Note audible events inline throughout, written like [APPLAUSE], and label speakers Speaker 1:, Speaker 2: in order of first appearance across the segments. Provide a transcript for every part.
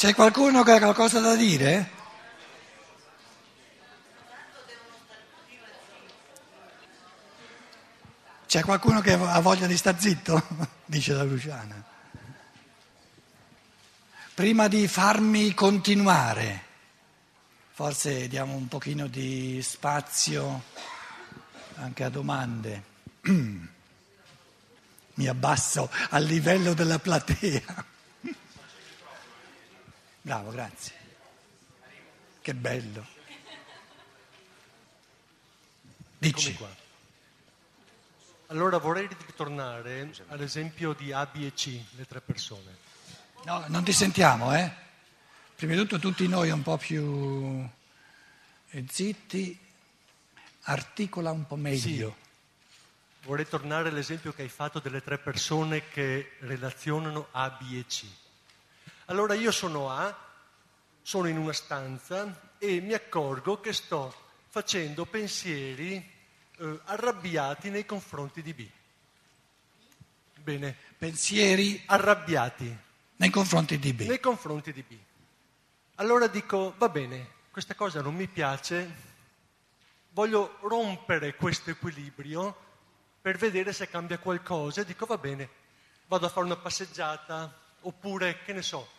Speaker 1: C'è qualcuno che ha qualcosa da dire? C'è qualcuno che ha voglia di star zitto? [LAUGHS] Dice la Luciana. Prima di farmi continuare, forse diamo un pochino di spazio anche a domande. [CLEARS THROAT] Mi abbasso al livello della platea. Bravo, grazie. Che bello. Dici.
Speaker 2: Allora vorrei ritornare all'esempio di A, B e C, le tre persone.
Speaker 1: No, non ti sentiamo, eh? Prima di tutto tutti noi un po' più eh, zitti, articola un po' meglio.
Speaker 2: Vorrei tornare all'esempio che hai fatto delle tre persone che relazionano A, B e C. Allora io sono A, sono in una stanza e mi accorgo che sto facendo pensieri eh, arrabbiati nei confronti di B. Bene,
Speaker 1: Pensieri
Speaker 2: arrabbiati
Speaker 1: nei confronti di B.
Speaker 2: nei confronti di B. Allora dico, va bene, questa cosa non mi piace, voglio rompere questo equilibrio per vedere se cambia qualcosa. Dico, va bene, vado a fare una passeggiata, oppure, che ne so,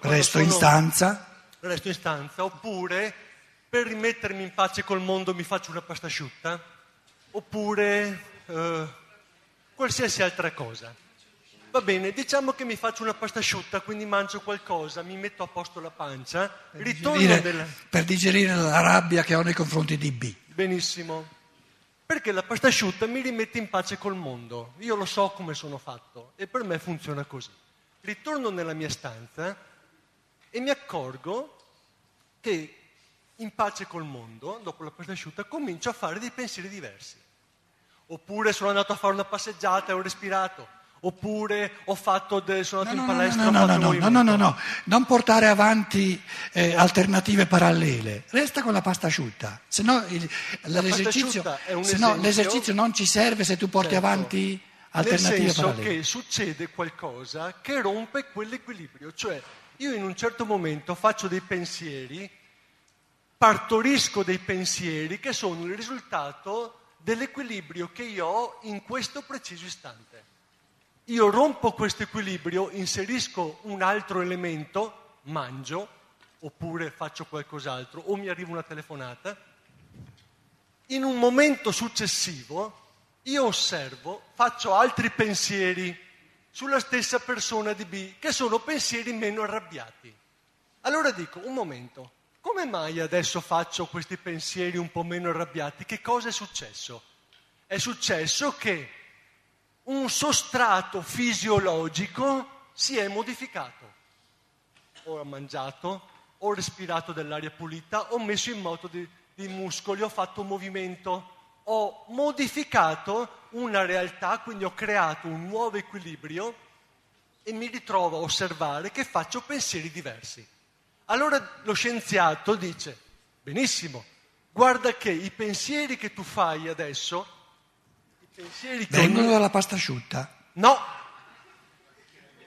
Speaker 1: Resto in stanza.
Speaker 2: resto in stanza, oppure per rimettermi in pace col mondo mi faccio una pasta asciutta, oppure eh, qualsiasi altra cosa. Va bene, diciamo che mi faccio una pasta asciutta, quindi mangio qualcosa, mi metto a posto la pancia, ritorno
Speaker 1: Digerire-
Speaker 2: nella...
Speaker 1: per digerire la rabbia che ho nei confronti di B.
Speaker 2: Benissimo. Perché la pasta asciutta mi rimette in pace col mondo. Io lo so come sono fatto e per me funziona così. Ritorno nella mia stanza e mi accorgo che in pace col mondo, dopo la pasta asciutta, comincio a fare dei pensieri diversi. Oppure sono andato a fare una passeggiata e ho respirato. Oppure ho fatto de- sono
Speaker 1: No,
Speaker 2: andato
Speaker 1: no,
Speaker 2: in
Speaker 1: no,
Speaker 2: palestra
Speaker 1: no, no, no, no, no, no, no, non portare avanti eh, alternative parallele, resta con la pasta asciutta, se no il- l'esercizio, se no l'esercizio non ci serve se tu porti
Speaker 2: Certo.
Speaker 1: avanti alternative
Speaker 2: Nel senso
Speaker 1: parallele.
Speaker 2: che succede qualcosa che rompe quell'equilibrio, cioè io in un certo momento faccio dei pensieri, partorisco dei pensieri che sono il risultato dell'equilibrio che io ho in questo preciso istante. Io rompo questo equilibrio, inserisco un altro elemento, mangio, oppure faccio qualcos'altro, o mi arriva una telefonata, in un momento successivo io osservo, faccio altri pensieri sulla stessa persona di B, che sono pensieri meno arrabbiati. Allora dico, un momento, come mai adesso faccio questi pensieri un po' meno arrabbiati? Che cosa è successo? È successo che un sostrato fisiologico si è modificato. Ho mangiato, ho respirato dell'aria pulita, ho messo in moto dei, muscoli, ho fatto un movimento, ho modificato una realtà, quindi ho creato un nuovo equilibrio e mi ritrovo a osservare che faccio pensieri diversi. Allora lo scienziato dice, benissimo, guarda che i pensieri che tu fai adesso, i pensieri che...
Speaker 1: Vengono dalla pasta asciutta.
Speaker 2: No,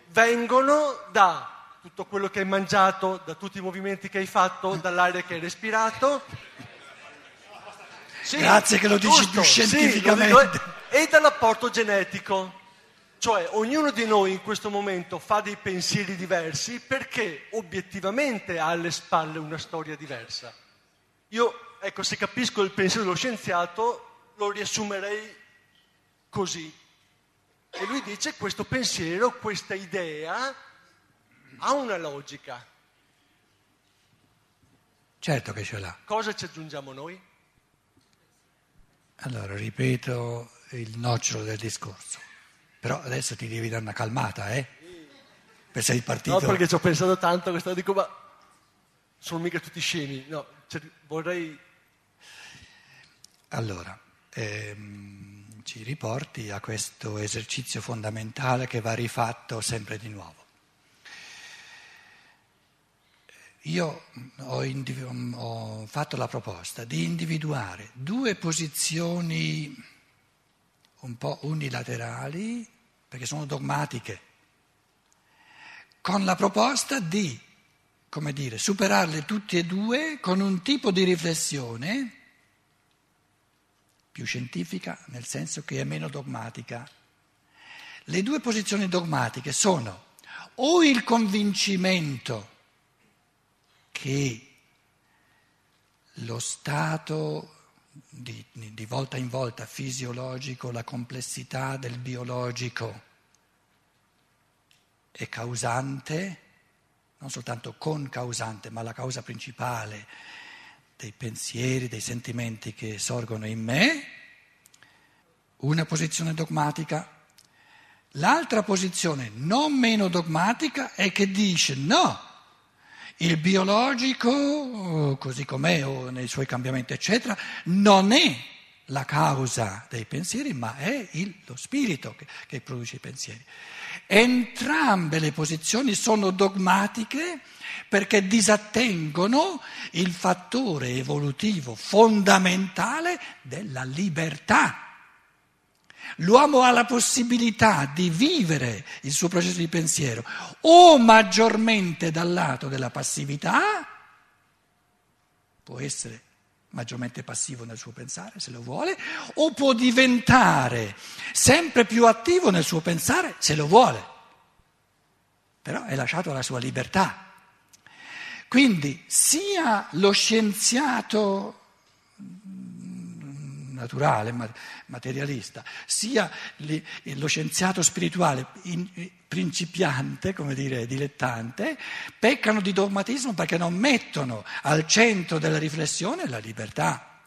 Speaker 2: vengono da tutto quello che hai mangiato, da tutti i movimenti che hai fatto, dall'aria che hai respirato. Sì,
Speaker 1: Grazie che lo dici più
Speaker 2: sì,
Speaker 1: scientificamente.
Speaker 2: dico, e dall'apporto genetico. Cioè ognuno di noi in questo momento fa dei pensieri diversi perché obiettivamente ha alle spalle una storia diversa. Io, ecco, se capisco il pensiero dello scienziato, lo riassumerei così. E lui dice questo pensiero, questa idea ha una logica.
Speaker 1: Certo che ce l'ha.
Speaker 2: Cosa ci aggiungiamo noi?
Speaker 1: Allora, ripeto il nocciolo del discorso. Però adesso ti devi dare una calmata, eh? Per sei partito.
Speaker 2: No, perché ci ho pensato tanto, questa dico, ma sono mica tutti scemi. No, cioè, vorrei...
Speaker 1: Allora, ehm, ci riporti a questo esercizio fondamentale che va rifatto sempre di nuovo. Io ho, individu- ho fatto la proposta di individuare due posizioni un po' unilaterali, perché sono dogmatiche, con la proposta di come dire, superarle tutte e due con un tipo di riflessione più scientifica, nel senso che è meno dogmatica. Le due posizioni dogmatiche sono o il convincimento che lo stato di, di, volta in volta fisiologico, la complessità del biologico è causante, non soltanto concausante, ma la causa principale dei pensieri, dei sentimenti che sorgono in me, una posizione dogmatica. L'altra posizione, non meno dogmatica, è che dice no, il biologico, così com'è o nei suoi cambiamenti, eccetera, non è la causa dei pensieri, ma è il, lo spirito che, che produce i pensieri. Entrambe le posizioni sono dogmatiche perché disattengono il fattore evolutivo fondamentale della libertà. L'uomo ha la possibilità di vivere il suo processo di pensiero o maggiormente dal lato della passività, può essere maggiormente passivo nel suo pensare se lo vuole, o può diventare sempre più attivo nel suo pensare se lo vuole. Però è lasciato alla sua libertà. Quindi sia lo scienziato naturale, materialista, sia lo scienziato spirituale principiante, come dire, dilettante, peccano di dogmatismo perché non mettono al centro della riflessione la libertà.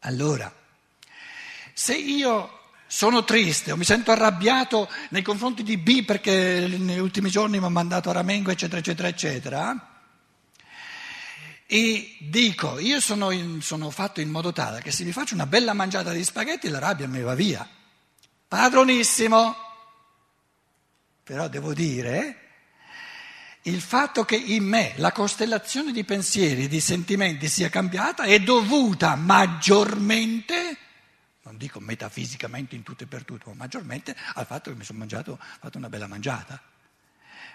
Speaker 1: Allora, se io sono triste o mi sento arrabbiato nei confronti di B perché negli ultimi giorni mi ha mandato a Ramengo, eccetera, eccetera, eccetera, e dico, io sono, in, sono, fatto in modo tale che se mi faccio una bella mangiata di spaghetti la rabbia mi va via. Padronissimo. Però devo dire, il fatto che in me la costellazione di pensieri, di sentimenti sia cambiata è dovuta maggiormente, non dico metafisicamente in tutto e per tutto, ma maggiormente al fatto che mi sono mangiato, fatto una bella mangiata.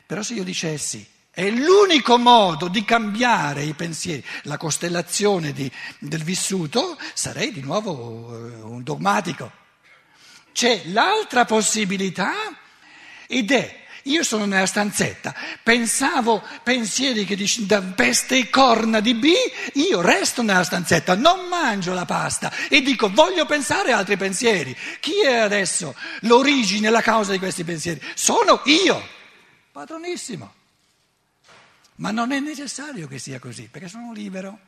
Speaker 1: Però se io dicessi è l'unico modo di cambiare i pensieri, la costellazione di, del vissuto, sarei di nuovo eh, un dogmatico. C'è l'altra possibilità ed è, io sono nella stanzetta, pensavo pensieri che dicono da peste e corna di B, io resto nella stanzetta, non mangio la pasta e dico voglio pensare altri pensieri. Chi è adesso l'origine, la causa di questi pensieri? Sono io, padronissimo. Ma non è necessario che sia così, perché sono libero.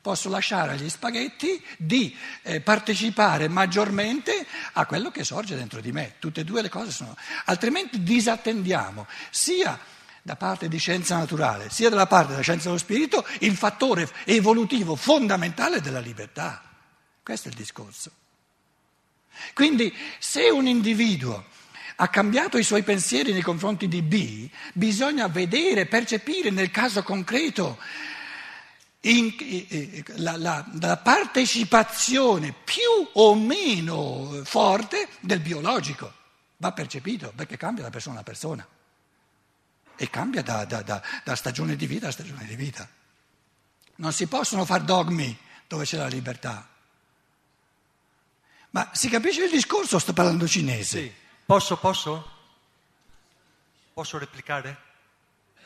Speaker 1: Posso lasciare agli spaghetti di eh, partecipare maggiormente a quello che sorge dentro di me. Tutte e due le cose sono. Altrimenti disattendiamo sia da parte di scienza naturale, sia dalla parte della scienza dello spirito, il fattore evolutivo fondamentale della libertà. Questo è il discorso. Quindi se un individuo ha cambiato i suoi pensieri nei confronti di B, bisogna vedere, percepire nel caso concreto in, eh, la, la, la partecipazione più o meno forte del biologico. Va percepito perché cambia da persona a persona e cambia da, da, da, da stagione di vita a stagione di vita. Non si possono fare dogmi dove c'è la libertà. Ma si capisce il discorso? Sto parlando cinese.
Speaker 2: Sì. Posso, posso? Posso replicare?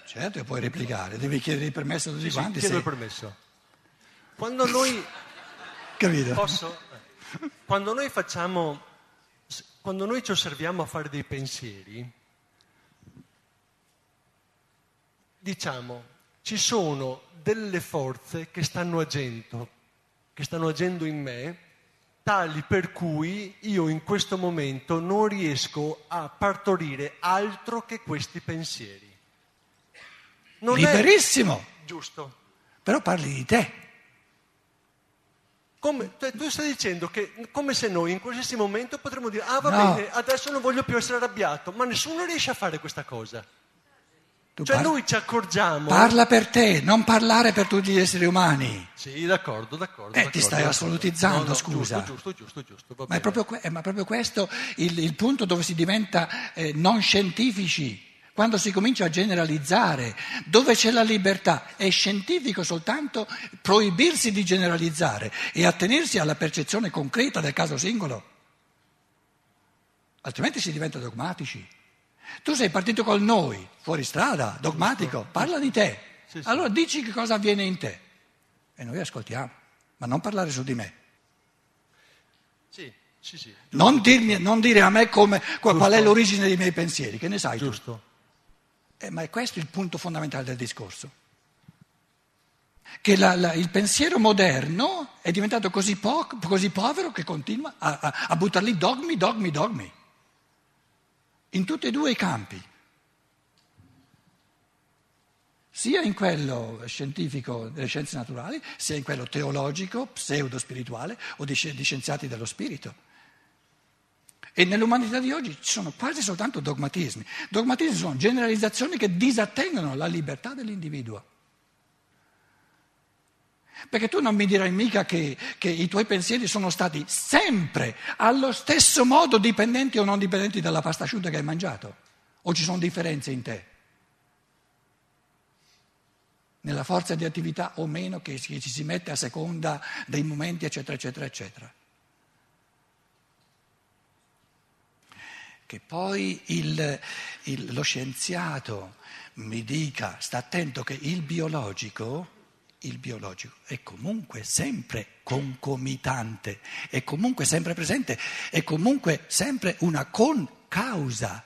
Speaker 1: Certo che puoi replicare, devi chiedere il permesso a tutti
Speaker 2: sì,
Speaker 1: quanti.
Speaker 2: Sì, chiedo il permesso. Quando noi...
Speaker 1: Capito?
Speaker 2: Posso? Quando noi facciamo... Quando noi ci osserviamo a fare dei pensieri, diciamo, ci sono delle forze che stanno agendo, che stanno agendo in me tali per cui io in questo momento non riesco a partorire altro che questi pensieri.
Speaker 1: Non Liberissimo.
Speaker 2: Giusto.
Speaker 1: Però parli di te.
Speaker 2: Come, tu stai dicendo che come se noi in qualsiasi momento potremmo dire ah va no. bene, adesso non voglio più essere arrabbiato, ma nessuno riesce a fare questa cosa. Tu cioè parli, noi ci accorgiamo.
Speaker 1: Parla per te, non parlare per tutti gli esseri umani.
Speaker 2: Sì, d'accordo, d'accordo. Eh,
Speaker 1: d'accordo, ti stai assolutizzando, no, no, scusa.
Speaker 2: Giusto, giusto, giusto, giusto
Speaker 1: ma, è proprio, eh, ma, è proprio, questo il, il punto dove si diventa eh, non scientifici. quando si comincia a generalizzare, dove c'è la libertà, è scientifico soltanto proibirsi di generalizzare e attenersi alla percezione concreta del caso singolo. Altrimenti si diventa dogmatici. Tu sei partito col noi, fuori strada, dogmatico, parla di te. Sì, sì. Allora dici che cosa avviene in te. E noi ascoltiamo, ma non parlare su di me.
Speaker 2: Sì, sì, sì.
Speaker 1: Non, dirmi, non dire a me come, qual è l'origine dei miei pensieri, che ne sai
Speaker 2: Giusto.
Speaker 1: tu? Eh, ma è questo il punto fondamentale del discorso. Che la, la, il pensiero moderno è diventato così, po- così povero che continua a, a, a buttare lì dogmi, dogmi, dogmi in tutti e due i campi, sia in quello scientifico delle scienze naturali, sia in quello teologico, pseudo-spirituale o di, di scienziati dello spirito. E nell'umanità di oggi ci sono quasi soltanto dogmatismi. Dogmatismi sono generalizzazioni che disattengono la libertà dell'individuo. Perché tu non mi dirai mica che, che, i tuoi pensieri sono stati sempre allo stesso modo dipendenti o non dipendenti dalla pasta asciutta che hai mangiato? O ci sono differenze in te? Nella forza di attività o meno che ci si mette a seconda dei momenti, eccetera, eccetera, eccetera. Che poi il, il, lo scienziato mi dica, sta attento che il biologico il biologico è comunque sempre concomitante, è comunque sempre presente, è comunque sempre una concausa,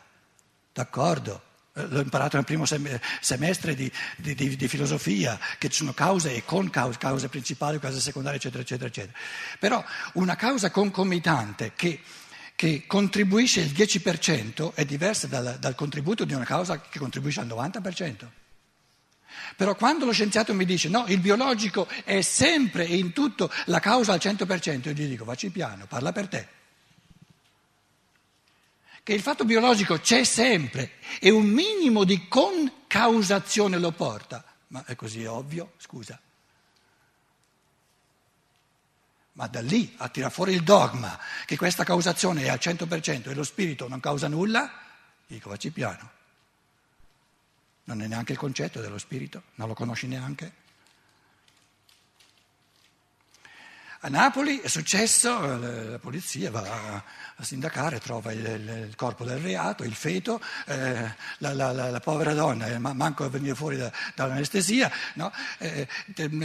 Speaker 1: d'accordo? Eh, l'ho imparato nel primo semestre di, di, di, di, filosofia, che ci sono cause e concause, cause principali, cause secondarie, eccetera, eccetera, eccetera. Però una causa concomitante che, che contribuisce il 10% è diversa dal, dal contributo di una causa che contribuisce al 90%. Però quando lo scienziato mi dice no, il biologico è sempre e in tutto la causa al 100%, io gli dico vacci piano, parla per te. Che il fatto biologico c'è sempre e un minimo di concausazione lo porta. Ma è così ovvio, scusa. Ma da lì a tirare fuori il dogma che questa causazione è al 100% e lo spirito non causa nulla, dico vacci piano. Non è neanche il concetto dello spirito, non lo conosci neanche. A Napoli è successo, la polizia va a sindacare, trova il, il corpo del reato, il feto, eh, la, la, la, la, povera donna, eh, manco a venire fuori da, dall'anestesia, no? eh,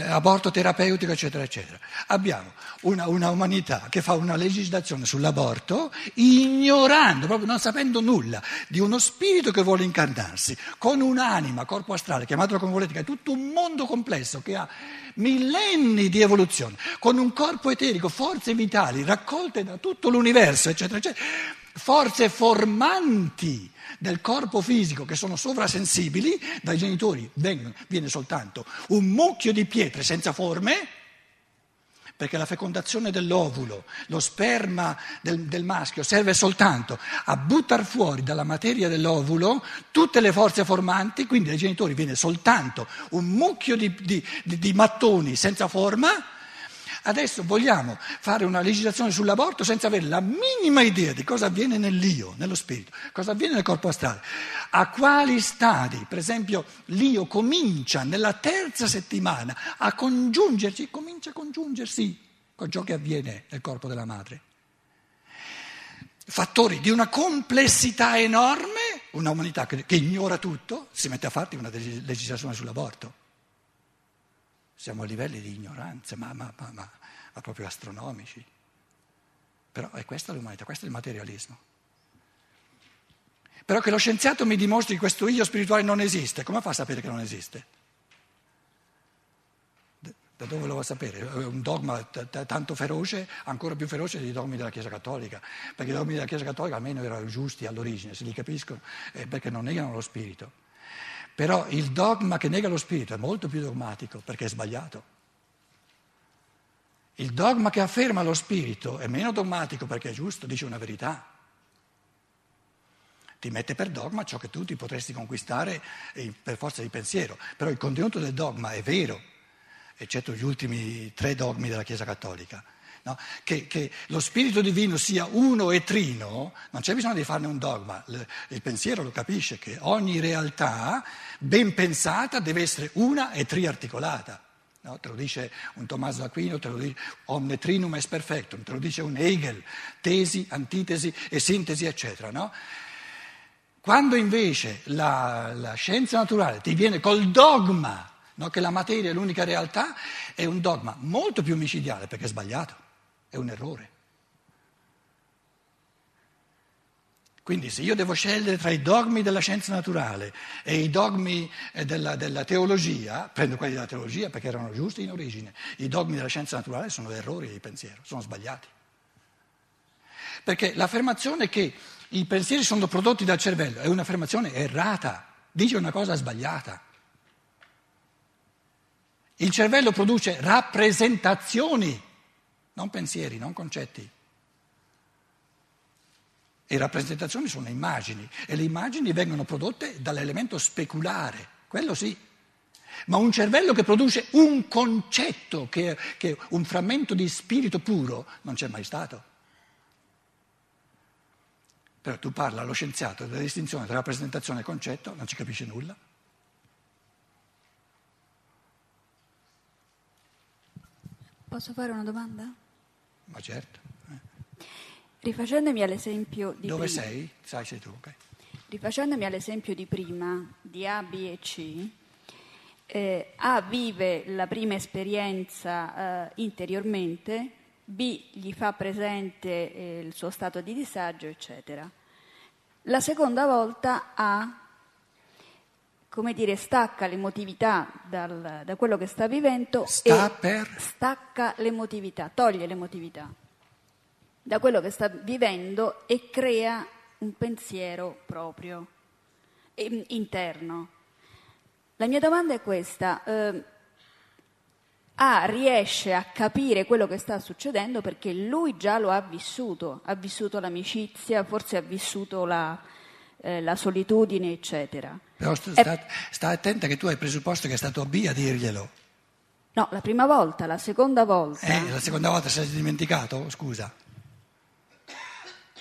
Speaker 1: aborto terapeutico, eccetera, eccetera. Abbiamo una, una, umanità che fa una legislazione sull'aborto ignorando, proprio non sapendo nulla, di uno spirito che vuole incarnarsi, con un'anima, corpo astrale, chiamatelo come volete, che è tutto un mondo complesso che ha millenni di evoluzione, con un corpo eterico, forze vitali raccolte da tutto l'universo, eccetera, eccetera, forze formanti del corpo fisico che sono sovrasensibili, dai genitori vengono, viene soltanto un mucchio di pietre senza forme, perché la fecondazione dell'ovulo, lo sperma del, del maschio serve soltanto a buttare fuori dalla materia dell'ovulo tutte le forze formanti, quindi dai genitori viene soltanto un mucchio di, di, di, di mattoni senza forma. Adesso vogliamo fare una legislazione sull'aborto senza avere la minima idea di cosa avviene nell'io, nello spirito, cosa avviene nel corpo astrale, a quali stadi, per esempio l'io comincia nella terza settimana a congiungersi, comincia a congiungersi con ciò che avviene nel corpo della madre. Fattori di una complessità enorme, una umanità che, ignora tutto, si mette a farti una legislazione sull'aborto. Siamo a livelli di ignoranza, ma, ma, ma, ma proprio astronomici. Però è questa l'umanità, questo è il materialismo. Però che lo scienziato mi dimostri che questo io spirituale non esiste, come fa a sapere che non esiste? Da dove lo va a sapere? È un dogma t- tanto feroce, ancora più feroce dei dogmi della Chiesa Cattolica, perché i dogmi della Chiesa Cattolica almeno erano giusti all'origine, se li capiscono, eh, perché non negano lo spirito. Però il dogma che nega lo spirito è molto più dogmatico perché è sbagliato. Il dogma che afferma lo spirito è meno dogmatico perché è giusto, dice una verità. Ti mette per dogma ciò che tu ti potresti conquistare per forza di pensiero, però il contenuto del dogma è vero, eccetto gli ultimi tre dogmi della Chiesa Cattolica. No? che, che, lo spirito divino sia uno e trino, non c'è bisogno di farne un dogma, il, il pensiero lo capisce che ogni realtà ben pensata deve essere una e triarticolata. No? Te lo dice un Tommaso d'Aquino, te lo dice omne trinum est perfectum, te lo dice un Hegel, tesi, antitesi e sintesi, eccetera. No? Quando invece la, la, scienza naturale ti viene col dogma no, che la materia è l'unica realtà, è un dogma molto più micidiale perché è sbagliato, è un errore. Quindi se io devo scegliere tra i dogmi della scienza naturale e i dogmi eh, della, della, teologia, prendo quelli della teologia perché erano giusti in origine, i dogmi della scienza naturale sono errori di pensiero, sono sbagliati. Perché l'affermazione che i pensieri sono prodotti dal cervello è un'affermazione errata, dice una cosa sbagliata. Il cervello produce rappresentazioni, non pensieri, non concetti. E rappresentazioni sono immagini e le immagini vengono prodotte dall'elemento speculare, quello sì. Ma un cervello che produce un concetto, che, è un frammento di spirito puro, non c'è mai stato. Però tu parla allo scienziato della distinzione tra rappresentazione e concetto, non ci capisce nulla.
Speaker 3: Posso fare una domanda?
Speaker 1: Ma certo.
Speaker 3: Rifacendomi all'esempio di
Speaker 1: Dove
Speaker 3: prima,
Speaker 1: sei? Sai, sei tu, ok.
Speaker 3: Rifacendomi all'esempio di prima, di A, B e C, eh, A vive la prima esperienza eh, interiormente, B gli fa presente eh, il suo stato di disagio, eccetera. La seconda volta A, come dire, stacca l'emotività dal, da quello che sta vivendo
Speaker 1: sta
Speaker 3: e
Speaker 1: per...
Speaker 3: stacca l'emotività, toglie l'emotività da quello che sta vivendo e crea un pensiero proprio, interno. La mia domanda è questa. Eh, A riesce a capire quello che sta succedendo perché lui già lo ha vissuto, ha vissuto l'amicizia, forse ha vissuto la, eh, la solitudine, eccetera.
Speaker 1: Però sta, è... sta, attenta che tu hai presupposto che è stato B a dirglielo.
Speaker 3: No, la prima volta, la seconda volta.
Speaker 1: Eh, la seconda volta sei dimenticato? Scusa.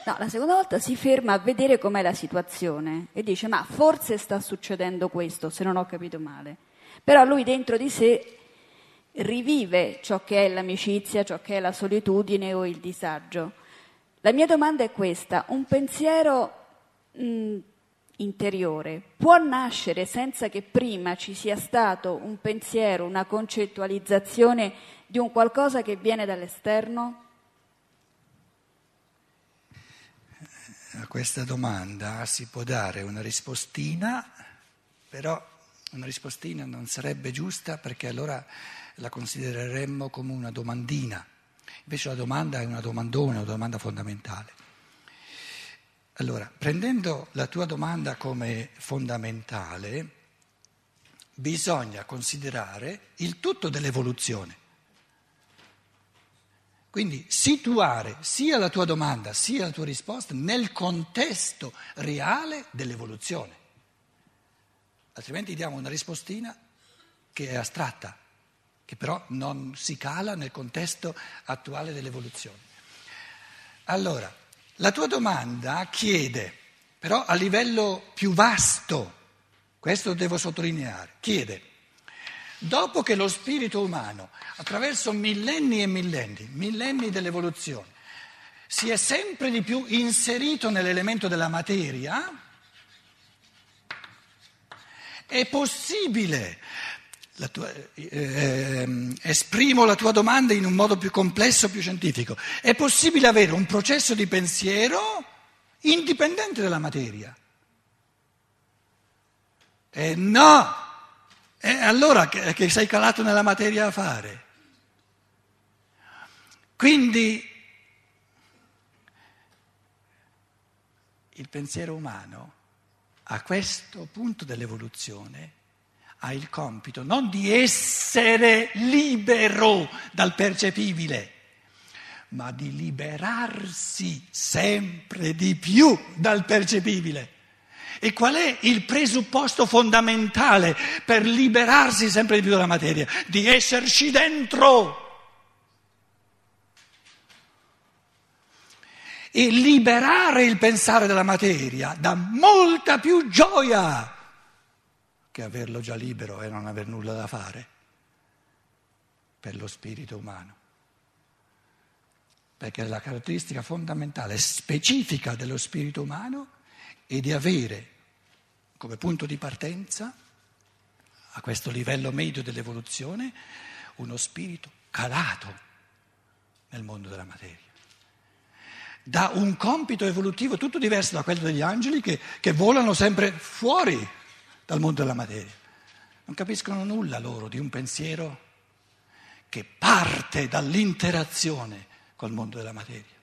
Speaker 3: No, la seconda volta si ferma a vedere com'è la situazione e dice ma forse sta succedendo questo, se non ho capito male. Però lui dentro di sé rivive ciò che è l'amicizia, ciò che è la solitudine o il disagio. La mia domanda è questa, un pensiero mh, interiore può nascere senza che prima ci sia stato un pensiero, una concettualizzazione di un qualcosa che viene dall'esterno?
Speaker 1: a questa domanda si può dare una rispostina, però una rispostina non sarebbe giusta perché allora la considereremmo come una domandina. Invece la domanda è una domandona, una domanda fondamentale. Allora, prendendo la tua domanda come fondamentale, bisogna considerare il tutto dell'evoluzione. Quindi situare sia la tua domanda sia la tua risposta nel contesto reale dell'evoluzione. Altrimenti diamo una rispostina che è astratta, che però non si cala nel contesto attuale dell'evoluzione. Allora, la tua domanda chiede, però a livello più vasto, questo devo sottolineare, chiede Dopo che lo spirito umano, attraverso millenni e millenni, millenni dell'evoluzione, si è sempre di più inserito nell'elemento della materia, è possibile, la tua, eh, eh, esprimo la tua domanda in un modo più complesso, più scientifico, è possibile avere un processo di pensiero indipendente dalla materia? E no! E allora che, che sei calato nella materia a fare? Quindi il pensiero umano a questo punto dell'evoluzione ha il compito non di essere libero dal percepibile, ma di liberarsi sempre di più dal percepibile. E qual è il presupposto fondamentale per liberarsi sempre di più dalla materia? Di esserci dentro. E liberare il pensare della materia dà molta più gioia che averlo già libero e non aver nulla da fare per lo spirito umano. Perché la caratteristica fondamentale, specifica dello spirito umano è di avere come punto di partenza, a questo livello medio dell'evoluzione, uno spirito calato nel mondo della materia da un compito evolutivo tutto diverso da quello degli angeli che, che volano sempre fuori dal mondo della materia. Non capiscono nulla loro di un pensiero che parte dall'interazione col mondo della materia.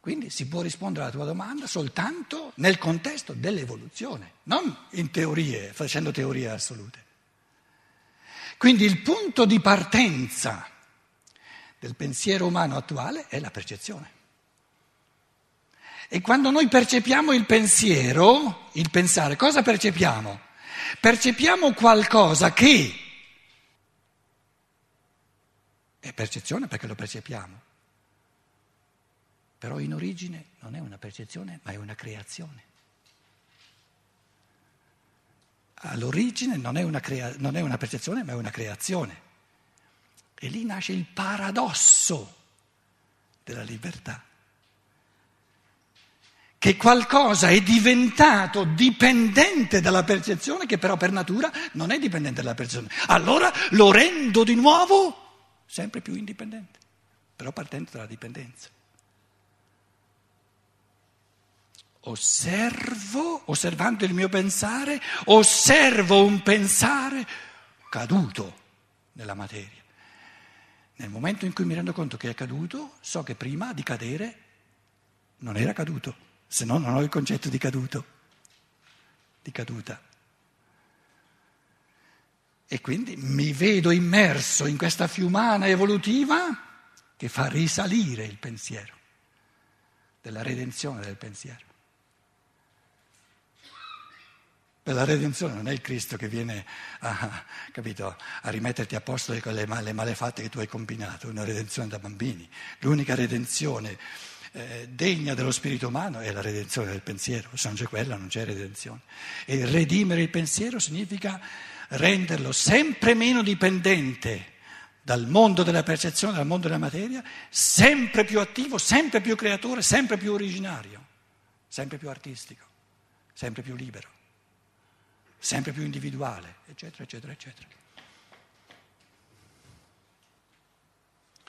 Speaker 1: Quindi si può rispondere alla tua domanda soltanto nel contesto dell'evoluzione, non in teorie, facendo teorie assolute. Quindi il punto di partenza del pensiero umano attuale è la percezione. E quando noi percepiamo il pensiero, il pensare, cosa percepiamo? Percepiamo qualcosa che è percezione perché lo percepiamo, però in origine non è una percezione ma è una creazione. All'origine non è una, crea- non è una percezione ma è una creazione. E lì nasce il paradosso della libertà. Che qualcosa è diventato dipendente dalla percezione, che però per natura non è dipendente dalla percezione. Allora lo rendo di nuovo sempre più indipendente, però partendo dalla dipendenza. Osservo, osservando il mio pensare, osservo un pensare caduto nella materia. Nel momento in cui mi rendo conto che è caduto, so che prima di cadere non era caduto, se no non ho il concetto di caduto, di caduta. E quindi mi vedo immerso in questa fiumana evolutiva che fa risalire il pensiero, della redenzione del pensiero. Per la redenzione non è il Cristo che viene a, capito, a rimetterti a posto le, le, le malefatte che tu hai combinato, una redenzione da bambini. L'unica redenzione eh, degna dello spirito umano è la redenzione del pensiero, se non c'è quella non c'è redenzione. E redimere il pensiero significa renderlo sempre meno dipendente dal mondo della percezione, dal mondo della materia, sempre più attivo, sempre più creatore, sempre più originario, sempre più artistico, sempre più libero sempre più individuale, eccetera, eccetera, eccetera.